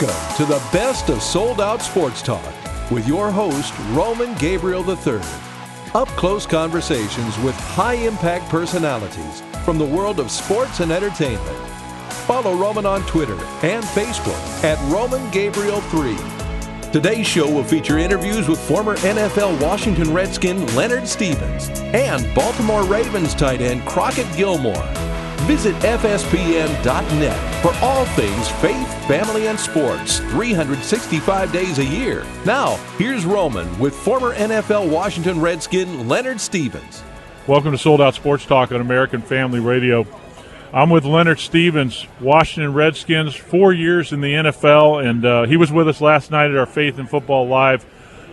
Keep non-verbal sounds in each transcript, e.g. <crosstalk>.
Welcome to the best of sold out sports talk with your host, Roman Gabriel III. Up close conversations with high impact personalities from the world of sports and entertainment. Follow Roman on Twitter and Facebook at Roman Gabriel 3. Today's show will feature interviews with former NFL Washington Redskin Leonard Stephens and Baltimore Ravens tight end Crockett Gillmore. Visit FSPN.net for all things faith, family, and sports 365 days a year. Now, here's Roman with former NFL Washington Redskin Leonard Stephens. Welcome to Sold Out Sports Talk on American Family Radio. I'm with Leonard Stephens, Washington Redskins, four years in the NFL, and uh, he was with us last night at our Faith in Football Live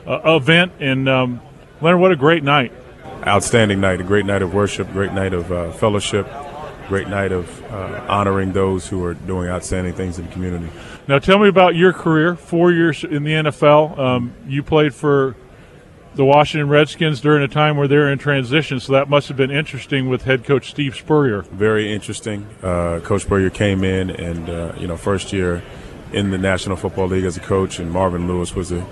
uh, event. And um, Leonard, what a great night! Outstanding night, a great night of worship, great night of uh, fellowship, great night of uh, honoring those who are doing outstanding things in the community. Now, tell me about your career. Four years in the NFL. Um, you played for the Washington Redskins during a time where they're in transition, so that must have been interesting with head coach Steve Spurrier. Very interesting. Uh, coach Spurrier came in, and uh, you know, first year in the National Football League as a coach, and Marvin Lewis was a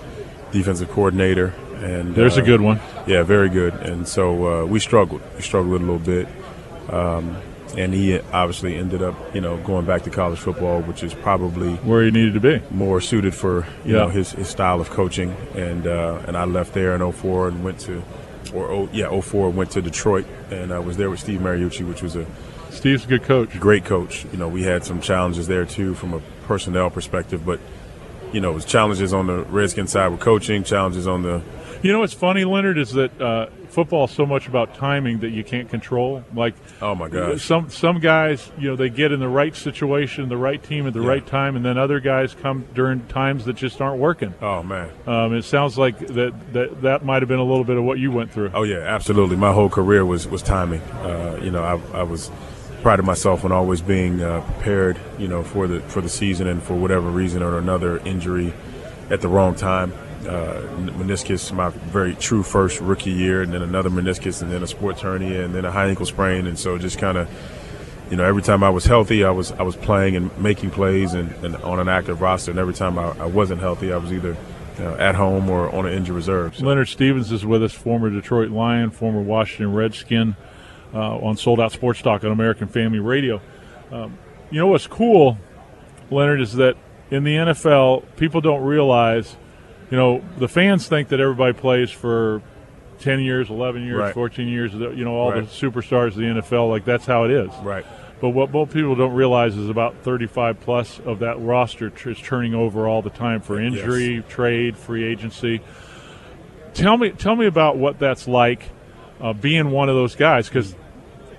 defensive coordinator. And there's uh, a good one. Yeah, very good. And so uh, we struggled. We struggled a little bit. Um, and he obviously ended up, you know, going back to college football, which is probably where he needed to be, more suited for you Yeah. know his, his style of coaching. And uh, and I left there in 04 and went to, or oh, yeah, 04 went to Detroit, and I was there with Steve Mariucci, which was a Steve's a good coach. great coach. You know, we had some challenges there too from a personnel perspective, but you know, it was challenges on the Redskin side with coaching, challenges on the You know what's funny, Leonard, is that uh, football so much about timing that you can't control. Like oh my gosh, some some guys, you know, they get in the right situation, the right team at the Yeah. right time, and then other guys come during times that just aren't working. oh man. Um, it sounds like that that that might have been a little bit of what you went through. Oh yeah, absolutely. My whole career was was timing. Uh, you know, I, I was prided myself on always being uh, prepared. You know, for the for the season and for whatever reason or another injury at the wrong time. Uh, meniscus, my very true first rookie year, and then another meniscus, and then a sports hernia, and then a high ankle sprain, and so just kind of. You know, every time I was healthy, I was I was playing and making plays and, and on an active roster. And every time I, I wasn't healthy, I was either uh, at home or on an injured reserve. So, Leonard Stephens is with us, former Detroit Lion, former Washington Redskin, uh, on Sold Out Sports Talk on American Family Radio. Um, you know what's cool, Leonard, is that in the NFL, people don't realize, you know, the fans think that everybody plays for 10 years, 11 years, Right. 14 years, you know, all Right. the superstars of the NFL, like that's how it is. right. But what most people don't realize is about 35 plus of that roster tr- is turning over all the time for injury, trade, free agency. Tell me, tell me about what that's like, uh, being one of those guys, because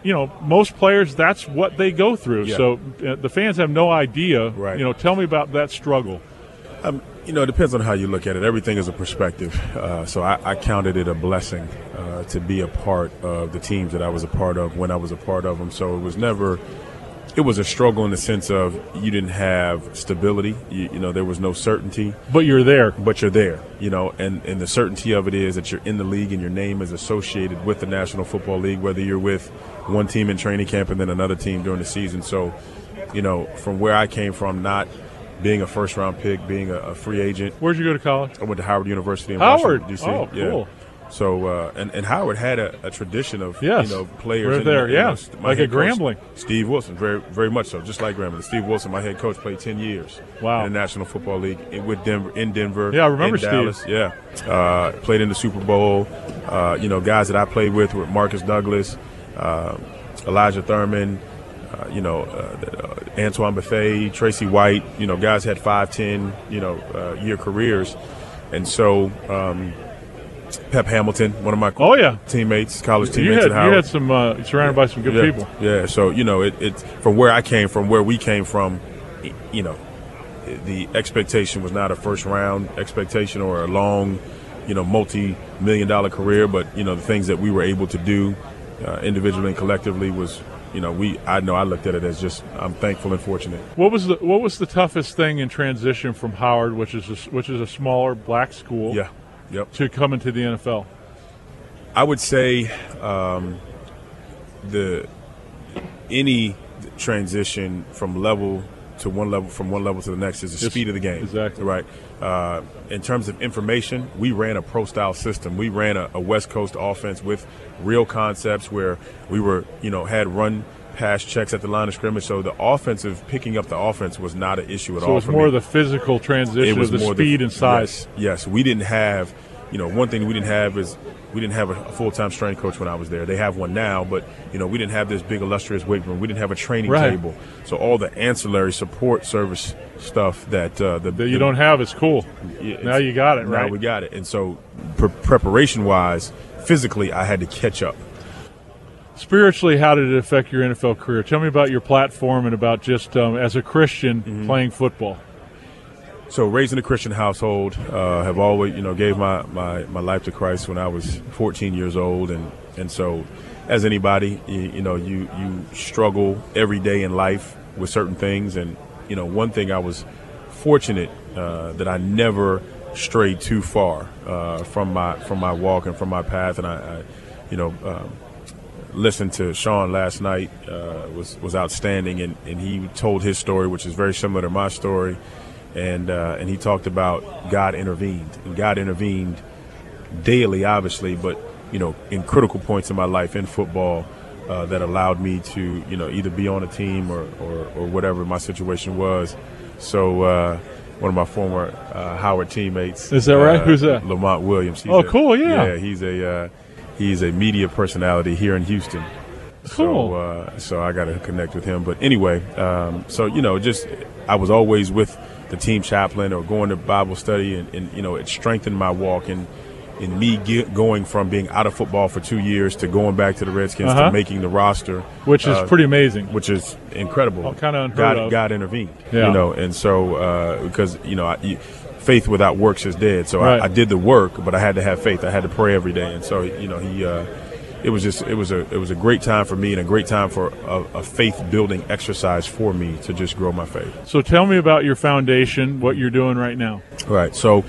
you know most players that's what they go through. Yeah. So uh, the fans have no idea. Right. You know, tell me about that struggle. Um, you know, it depends on how you look at it. Everything is a perspective. Uh, so I, I counted it a blessing uh, to be a part of the teams that I was a part of when I was a part of them. So it was never. It was a struggle in the sense of you didn't have stability. You, you know, there was no certainty, But you're there. but you're there. You know, and and the certainty of it is that you're in the league and your name is associated with the National Football League, whether you're with one team in training camp and then another team during the season. So, you know, from where I came from, not being a first round pick, being a, a free agent, Where'd you go to college? I went to Howard University in Howard. Washington, D.C. Oh, Yeah. cool. So uh, and and Howard had a, a tradition of Yes. you know players Right in there, you yeah. st- Like a Grambling. Steve Wilson, very very much so, just like Grambling. Steve Wilson, my head coach, played ten years Wow. in the National Football League in, with Denver in Denver. Yeah, I remember in Steve. Dallas. Yeah, uh, played in the Super Bowl. Uh, you know, guys that I played with were Marcus Douglas, uh, Elijah Thurman. Uh, you know, uh, uh, Antoine Buffet, Tracy White. You know, guys had five, ten, you know, uh, year careers, and so um, Pep Hamilton, one of my Oh, yeah. teammates, college You teammates had, at you had some uh, surrounded by some good yeah, people. Yeah, so you know, it, it's from where I came from, where we came from. You know, the expectation was not a first round expectation or a long, you know, multi million dollar career, but you know, the things that we were able to do uh, individually and collectively was, you know, we. I know I looked at it as just I'm thankful and fortunate. What was the what was the toughest thing in transition from Howard, which is a, which is a smaller black school, Yeah, yep. to come into the NFL? I would say um, the any transition from level to one level from one level to the next is the It's- speed of the game. exactly. Right. Uh, in terms of information, we ran a pro style system. We ran a, a West Coast offense with real concepts where we were, you know, had run pass checks at the line of scrimmage. So the offensive picking up the offense was not an issue at So all. it was more me of the physical transition it of the speed and size. Yes, yes, we didn't have. You know, one thing we didn't have is we didn't have a, full-time strength coach when I was there. They have one now, but you know, we didn't have this big illustrious weight room. We didn't have a training Right. table. So all the ancillary support service stuff that uh, the That you don't have is cool. Yeah, Now you got it, now right? we got it. And so, pre- preparation-wise, physically, I had to catch up. Spiritually, how did it affect your NFL career? Tell me about your platform and about just um, as a Christian Mm-hmm. playing football. So raised in a Christian household, uh, have always you know gave my, my, my life to Christ when I was 14 years old, and and so as anybody, you, you know you you struggle every day in life with certain things, and you know one thing I was fortunate uh, that I never strayed too far uh, from my from my walk and from my path, and I, I you know. Um, listened to Sean last night uh, was was outstanding, and, and he told his story, which is very similar to my story, and uh, and he talked about God intervened, and God intervened daily, obviously, but you know, in critical points in my life in football. Uh, that allowed me to, you know, either be on a team or, or, or whatever my situation was. So, uh, one of my former uh, Howard teammates Is that right? uh, Who's that? Lamont Williams. He's Oh, a- cool, yeah. Yeah, he's a uh, he's a media personality here in Houston. Cool. So, uh, so I got to connect with him. But anyway, um, so you know, just I was always with the team chaplain or going to Bible study, and, and you know, it strengthened my walk and. In me get going from being out of football for two years to going back to the Redskins Uh-huh. to making the roster, Which is uh, pretty amazing. which is incredible. Kinda unheard God, of. God intervened, Yeah. you know, and so uh, because you know, I, you, faith without works is dead. So Right. I, I did the work, but I had to have faith. I had to pray every day, and so you know, he. Uh, it was just it was a it was a great time for me and a great time for a, a faith building exercise for me to just grow my faith. So tell me about your foundation, what you're doing right now. Right. So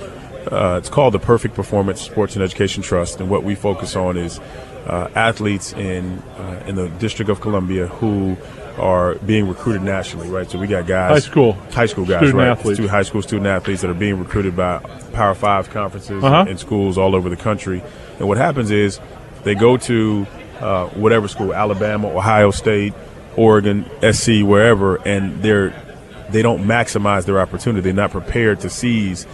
uh, it's called the Perfect Performance Sports and Education Trust, and what we focus on is uh, athletes in uh, in the District of Columbia who are being recruited nationally. Right. So we got guys, High school. high school guys, Student right? athletes. Stu- high school student athletes that are being recruited by Power Five conferences Uh-huh. and schools all over the country. And what happens is they go to uh, whatever school, Alabama, Ohio State, Oregon, SC, wherever, and they're they don't maximize their opportunity. They're not prepared to seize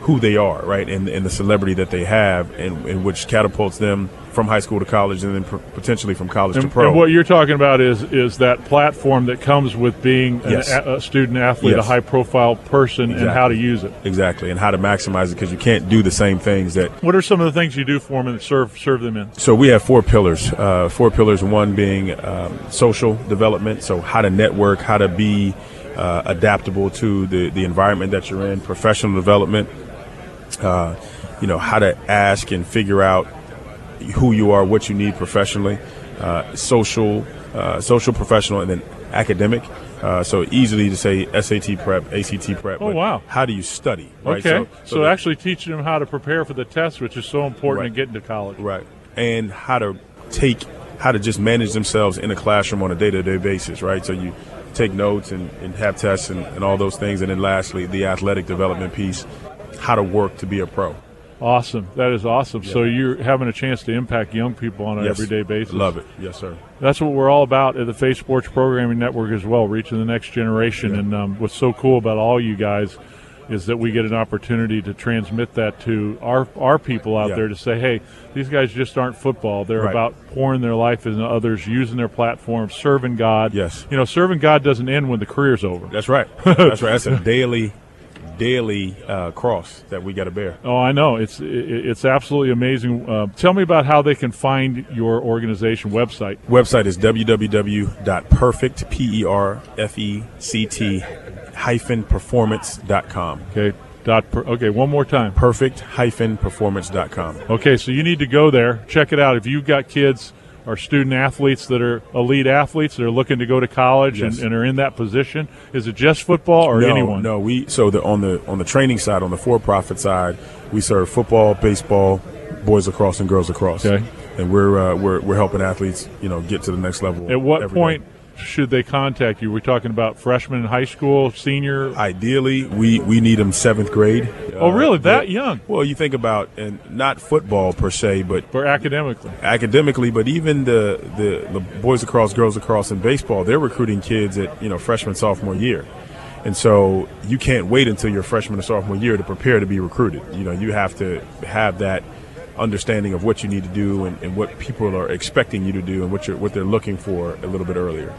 who they are, right, and, and the celebrity that they have, and, and which catapults them from high school to college, and then p- potentially from college And, to pro. and what you're talking about is is that platform that comes with being Yes. a, a student athlete, Yes. a high profile person, and how to use it. exactly, and how to maximize it because you can't do the same things that What are some of the things you do for them and serve serve them in? So we have four pillars. Uh, four pillars. One being um, social development. So how to network, how to be uh, adaptable to the the environment that you're in. Professional development. Uh, you know how to ask and figure out who you are, what you need professionally. Uh, social, uh, social, professional, and then academic. Uh, so easily to say SAT prep, ACT prep. Oh, wow. How do you study? Right? Okay, so, the- actually teaching them how to prepare for the test, which is so important Right. in getting to college. Right. And how to take, how to just manage themselves in a classroom on a day to day basis, right? So you take notes and, and have tests and, and all those things. And then lastly, the athletic development piece, how to work to be a pro. Awesome, that is awesome. So you're having a chance to impact young people on an Yes. everyday basis. Love it. Yes, sir. That's what we're all about at the Faith Sports Programming Network as well, reaching the next generation. And um, what's so cool about all you guys is that we get an opportunity to transmit that to our our people out Yeah. there to say, hey, these guys just aren't football. They're Right. about pouring their life into others, using their platform, serving God. Yes. You know, serving God doesn't end when the career's over. That's right. That's right. That's a <laughs> daily, daily uh, cross that we got to bear. Oh, I know. It's it's absolutely amazing. Uh, tell me about how they can find your organization website. Website is www.perfect, P E R F E C T, hyphen performance.com. Okay. Dot. Per, okay. One more time. Perfect hyphen performance.com. Okay, so you need to go there, check it out. If you've got kids or student athletes that are elite athletes that are looking to go to college Yes. and, and are in that position, is it just football or no, anyone? No, we so the on the on the training side, on the for-profit side, we serve football, baseball, boys lacrosse and girls lacrosse. Okay. And we're uh, we're we're helping athletes, you know, get to the next level. At what every day. Should they contact you? We're talking about freshman in high school, senior. Ideally, we, we need them seventh grade. Oh, really? Uh, that but- young? Well, you think about and not football per se, but Or academically? academically, but even the, the, the boys lacrosse, girls lacrosse in baseball, they're recruiting kids at you know freshman, sophomore year, and so you can't wait until your freshman or sophomore year to prepare to be recruited. You know, you have to have that understanding of what you need to do and, and what people are expecting you to do and what you're what they're looking for a little bit earlier.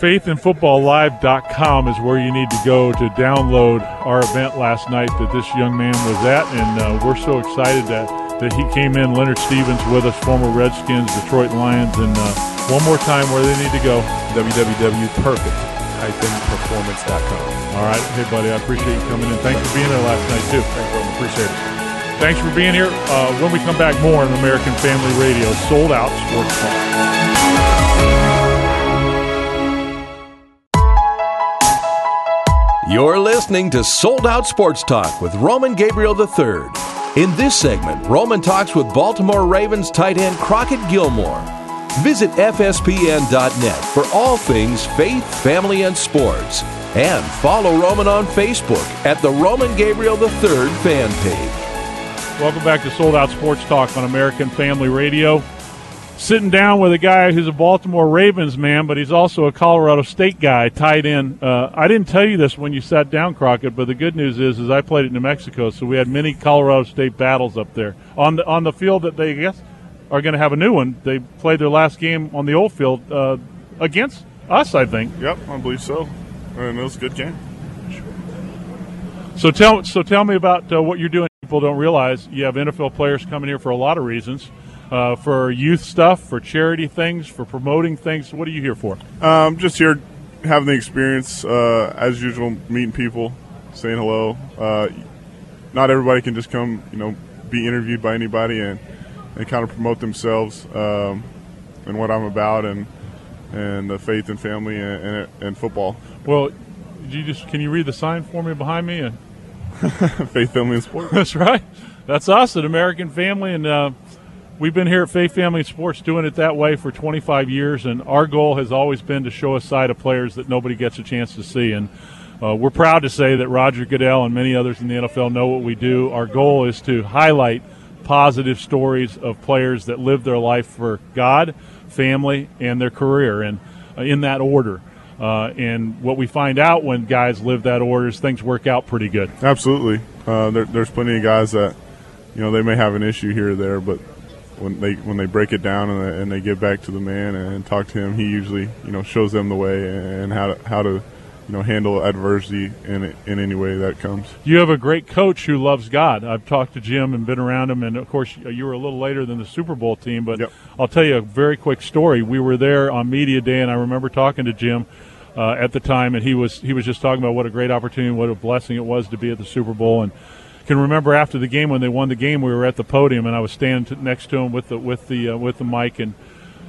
faithandfootballlive.com is where you need to go to download our event last night that this young man was at, and uh, we're so excited that, that he came in. Leonard Stephens with us, former Redskins, Detroit Lions, and uh, one more time where they need to go. www.perfect-performance.com. All right, hey buddy, I appreciate you coming in. Thanks for being there last night too. Thanks, Roman. Appreciate it. Thanks for being here. Uh, when we come back, more on American Family Radio, sold out sports talk. You're listening to Sold Out Sports Talk with Roman Gabriel III. In this segment, Roman talks with Baltimore Ravens tight end Crockett Gillmore. Visit FSPN.net for all things faith, family, and sports. And follow Roman on Facebook at the Roman Gabriel III fan page. Welcome back to Sold Out Sports Talk on American Family Radio. Sitting down with a guy who's a Baltimore Ravens man, but he's also a Colorado State guy, tied in. Uh, I didn't tell you this when you sat down, Crockett, but the good news is, is I played at New Mexico, so we had many Colorado State battles up there on the on the field that they I guess are going to have a new one. They played their last game on the old field uh, against us, I think. Yep, I believe so. And it was a good game. So tell so tell me about uh, what you're doing. People don't realize you have NFL players coming here for a lot of reasons, uh, for youth stuff, for charity things, for promoting things. What are you here for? Um, just here having the experience, uh, as usual, meeting people, saying hello. Uh, not everybody can just come, you know, be interviewed by anybody and, and kind of promote themselves um, and what I'm about and and the faith and family and, and, and football. Well, you just can you read the sign for me behind me? And <laughs> faith, family, and sport. that's right. That's us at American Family, and uh, we've been here at Faith Family and Sports doing it that way for 25 years. And our goal has always been to show a side of players that nobody gets a chance to see. And uh, we're proud to say that Roger Goodell and many others in the NFL know what we do. Our goal is to highlight positive stories of players that live their life for God, family, and their career, and uh, in that order. Uh, and what we find out when guys live that order is things work out pretty good. Absolutely. Uh, there, there's plenty of guys that, you know, they may have an issue here or there, but when they when they break it down and they, and they get back to the man and talk to him, he usually, you know, shows them the way and how to, how to, you know, handle adversity in in any way that comes. You have a great coach who loves God. I've talked to Jim and been around him, and of course, you were a little later than the Super Bowl team. But Yep. I'll tell you a very quick story. We were there on media day, and I remember talking to Jim uh, at the time, and he was he was just talking about what a great opportunity, what a blessing it was to be at the Super Bowl, and can remember after the game when they won the game, we were at the podium, and I was standing next to him with the with the uh, with the mic, and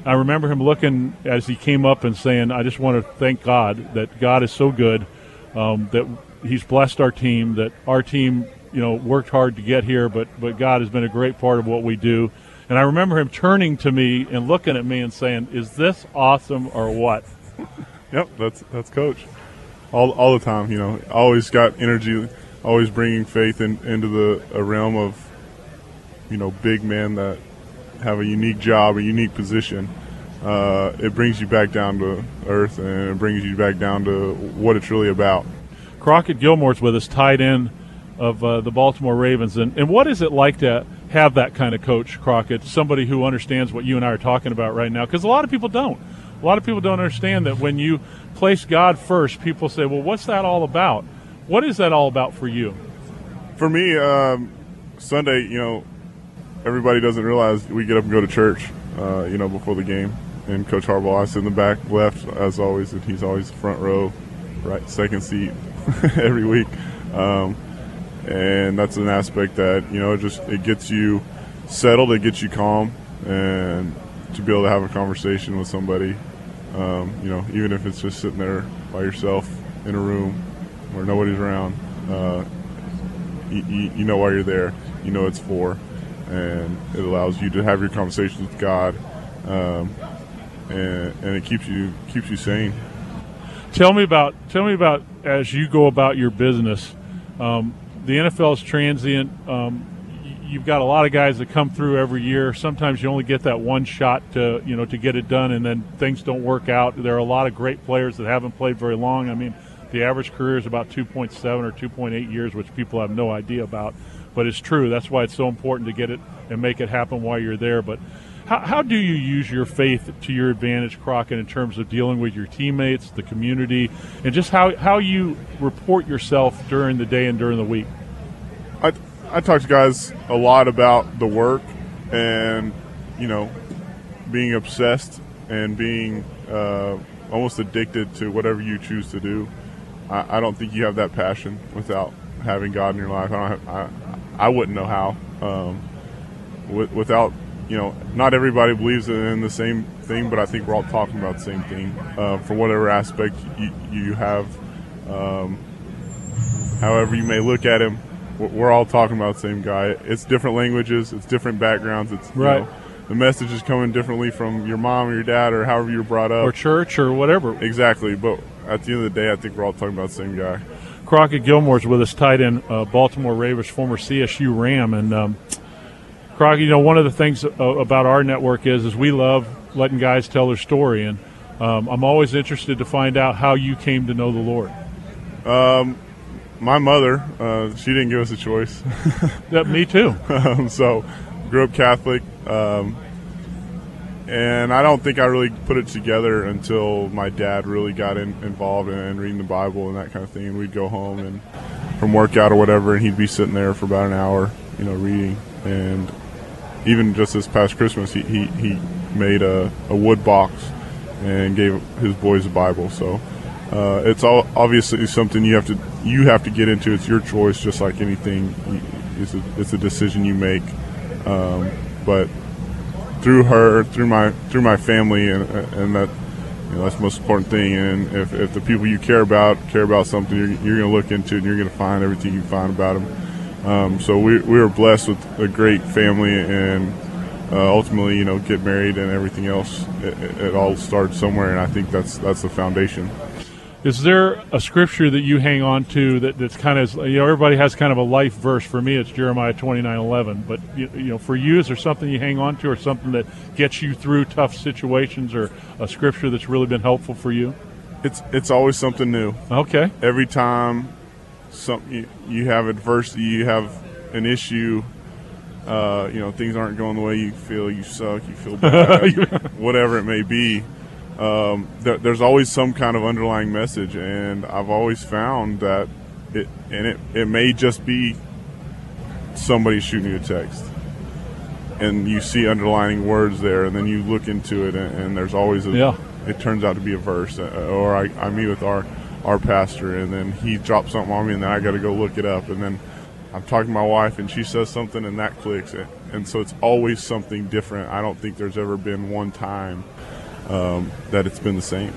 I remember him looking as he came up and saying, "I just want to thank God that God is so good, um, that He's blessed our team, that our team, you know, worked hard to get here, but but God has been a great part of what we do." And I remember him turning to me and looking at me and saying, "Is this awesome or what?" Yep, that's that's coach. All all the time, you know, always got energy, always bringing faith in, into the realm of, you know, big men that have a unique job, a unique position. Uh, it brings you back down to earth, and it brings you back down to what it's really about. Crockett Gillmore's with us, tight end of uh, the Baltimore Ravens. And, and what is it like to have that kind of coach, Crockett? Somebody who understands what you and I are talking about right now? Because a lot of people don't. A lot of people don't understand that when you place God first, people say, well, what's that all about? What is that all about for you? For me, um, Sunday, you know, everybody doesn't realize we get up and go to church, uh, you know, before the game. And Coach Harbaugh, I sit in the back left as always, and he's always front row, right second seat <laughs> every week. Um, and that's an aspect that you know, just it gets you settled, it gets you calm, and to be able to have a conversation with somebody, um, you know, even if it's just sitting there by yourself in a room where nobody's around. Uh, you, you, know why you're there. You know it's for, and it allows you to have your conversations with God, um, and, and it keeps you keeps you sane. Tell me about tell me about as you go about your business. Um, the NFL is transient. Um, you've got a lot of guys that come through every year. Sometimes you only get that one shot to you know to get it done, and then things don't work out. There are a lot of great players that haven't played very long. I mean, the average career is about 2.7 or 2.8 years, which people have no idea about, but it's true. That's why it's so important to get it and make it happen while you're there. But how, how do you use your faith to your advantage, Crockett, in terms of dealing with your teammates, the community, and just how, how you report yourself during the day and during the week? I, talk to guys a lot about the work and, you know, being obsessed and being uh, almost addicted to whatever you choose to do. I, I, don't think you have that passion without having God in your life. I have, I, I wouldn't know how. Um, with, without you know, not everybody believes in the same thing, but I think we're all talking about the same thing uh, for whatever aspect you, you have. Um, however, you may look at him, we're all talking about the same guy. It's different languages, it's different backgrounds. It's right. Know, the message is coming differently from your mom or your dad or however you were brought up, or church or whatever. Exactly, but at the end of the day, I think we're all talking about the same guy. Crockett Gillmore's with us, tight end, uh, Baltimore Ravens, former CSU Ram, and. Um, Crockett, you know, one of the things uh, about our network is is we love letting guys tell their story, and um, I'm always interested to find out how you came to know the Lord. Um, my mother, uh, she didn't give us a choice. <laughs> yeah, me too. <laughs> um, so, grew up Catholic, um, and I don't think I really put it together until my dad really got in, involved in reading the Bible and that kind of thing. And we'd go home and from workout or whatever, and he'd be sitting there for about an hour, you know, reading. And even just this past Christmas, he, he, he made a, a wood box and gave his boys a Bible. So uh, it's all obviously something you have to you have to get into. It's your choice, just like anything. It's a, it's a decision you make. Um, but through her, through my through my family, and and that you know, that's the most important thing. And if, if the people you care about care about something, you're, you're going to look into it and you're going to find everything you find about them. Um, so we, we were blessed with a great family and uh, ultimately, you know, get married and everything else. It, it, all starts somewhere, and I think that's that's the foundation. Is there a scripture that you hang on to that, that's kind of you know everybody has kind of a life verse. For me, it's Jeremiah twenty nine eleven. But you, you know, for you, is there something you hang on to, or something that gets you through tough situations, or a scripture that's really been helpful for you? It's it's always something new. Okay. Every time some you, you have adversity, you have an issue. Uh, you know, things aren't going the way you feel. You suck. You feel <laughs> bad. whatever it may be. Um, th- there's always some kind of underlying message, and I've always found that it and it, it may just be somebody shooting you a text, and you see underlining words there, and then you look into it, and, and there's always a. Yeah. It turns out to be a verse, uh, or I, I meet with our our pastor, and then he drops something on me, and then I got to go look it up, and then I'm talking to my wife, and she says something, and that clicks, and so it's always something different. I don't think there's ever been one time um, that it's been the same.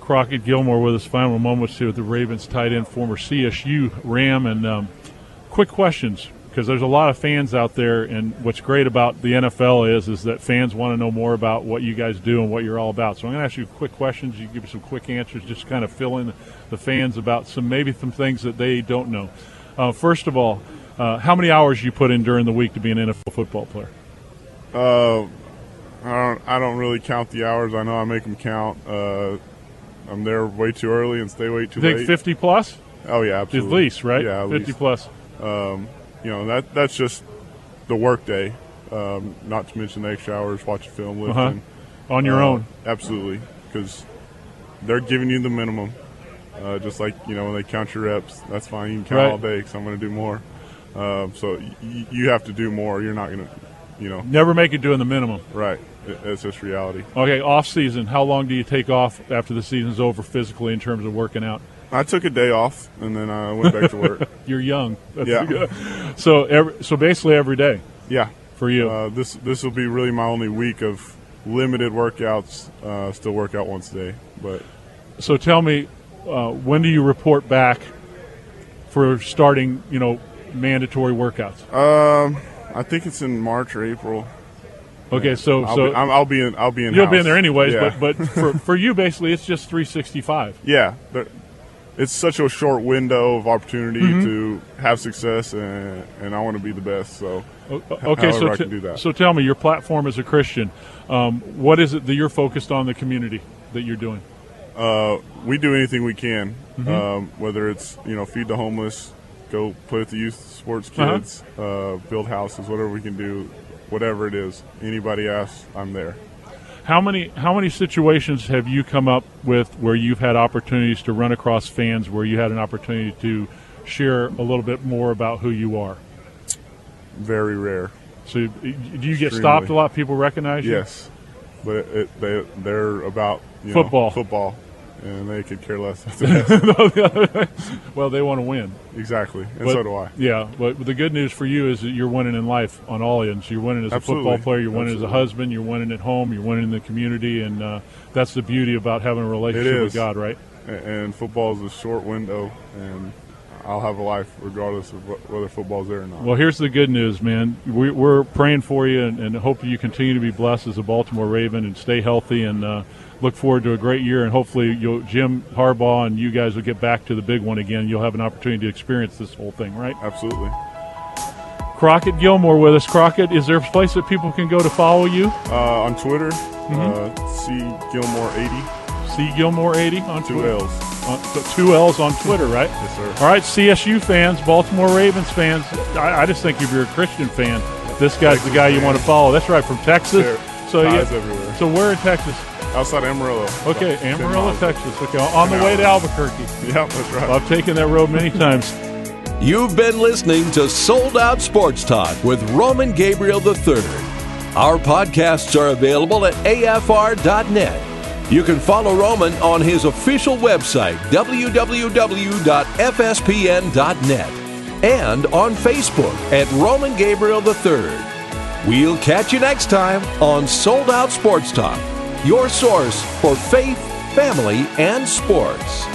Crockett Gillmore with his final moments here with the Ravens tight end, former CSU Ram, and um, quick questions because there's a lot of fans out there, and what's great about the NFL is is that fans want to know more about what you guys do and what you're all about. So I'm going to ask you quick questions. You give me some quick answers, just kind of fill in the fans about some maybe some things that they don't know. Uh, first of all, uh, how many hours you put in during the week to be an NFL football player? Uh, I don't. I don't really count the hours. I know I make them count. Uh, I'm there way too early and stay way too you think late. Fifty plus? Oh yeah, absolutely. At least, right? Yeah, fifty least. plus. Um, you know that that's just the work day. Um, not to mention the extra hours, watching film, lifting. Uh-huh. On your uh, own. Absolutely, because they're giving you the minimum. Uh, just like you know when they count your reps, that's fine. You can count right. all day because I'm going to do more. Um, so y- you have to do more. You're not going to, you know. Never make it doing the minimum. Right. It's just reality. Okay, off season. How long do you take off after the season's over physically in terms of working out? I took a day off and then I went back to work. <laughs> You're young. That's yeah. So every, so basically every day. Yeah. For you. Uh, this this will be really my only week of limited workouts. Uh, still work out once a day, but. So tell me, uh, when do you report back for starting? You know, mandatory workouts. Um, I think it's in March or April. Okay, so I'll so be, I'll be in. I'll be in. you'll be in there anyways. Yeah. But but <laughs> for for you, basically, it's just 365. yeah, it's such a short window of opportunity Mm-hmm. to have success, and and I want to be the best. So <laughs> Okay, so I t- can do that. so tell me, your platform as a Christian, um, what is it that you're focused on the community that you're doing? uh, we do anything we can, Mm-hmm. um, whether it's you know feed the homeless, go play with the youth sports Uh-huh. kids, uh build houses, whatever we can do, whatever it is. Anybody asks, I'm there. How many how many situations have you come up with where you've had opportunities to run across fans where you had an opportunity to share a little bit more about who you are? Very rare. So do you get Extremely. stopped a lot? People recognize you. Yes, but it, it, they they're about you Football. know, football, and they could care less. <laughs> Well, they want to win. exactly, and But- so do I. Yeah, but the good news for you is that you're winning in life on all ends. You're winning as a football player, you're winning as a husband, you're winning at home, you're winning in the community, and uh, that's the beauty about having a relationship with. God, right? And football is a short window, and I'll have a life regardless of wh- whether football's there or not. Well, here's the good news, man. We, we're praying for you and, and hope you continue to be blessed as a Baltimore Raven and stay healthy and uh, look forward to a great year. And hopefully, you'll, Jim Harbaugh and you guys will get back to the big one again. You'll have an opportunity to experience this whole thing, right? Absolutely. Crockett Gillmore with us. Crockett, is there a place that people can go to follow you? Uh, on Twitter, Mm-hmm. uh, C Gillmore eighty, C Gillmore 80 on two Twitter. L's. On, so two L's on Twitter, right? <laughs> Yes, sir. All right, CSU fans, Baltimore Ravens fans. I, I just think if you're a Christian fan, this guy's the guy you want to follow. That's right, from Texas. There. So yeah, everywhere. so where in Texas? Outside Amarillo. Okay, Amarillo. Texas. Okay, on the way to. Albuquerque. Yeah, that's right. I've taken that road many times. You've been listening to Sold Out Sports Talk with Roman Gabriel III. Our podcasts are available at afr.net. You can follow Roman on his official website, www.fspn.net, and on Facebook at Roman Gabriel III. We'll catch you next time on Sold Out Sports Talk, your source for faith, family, and sports.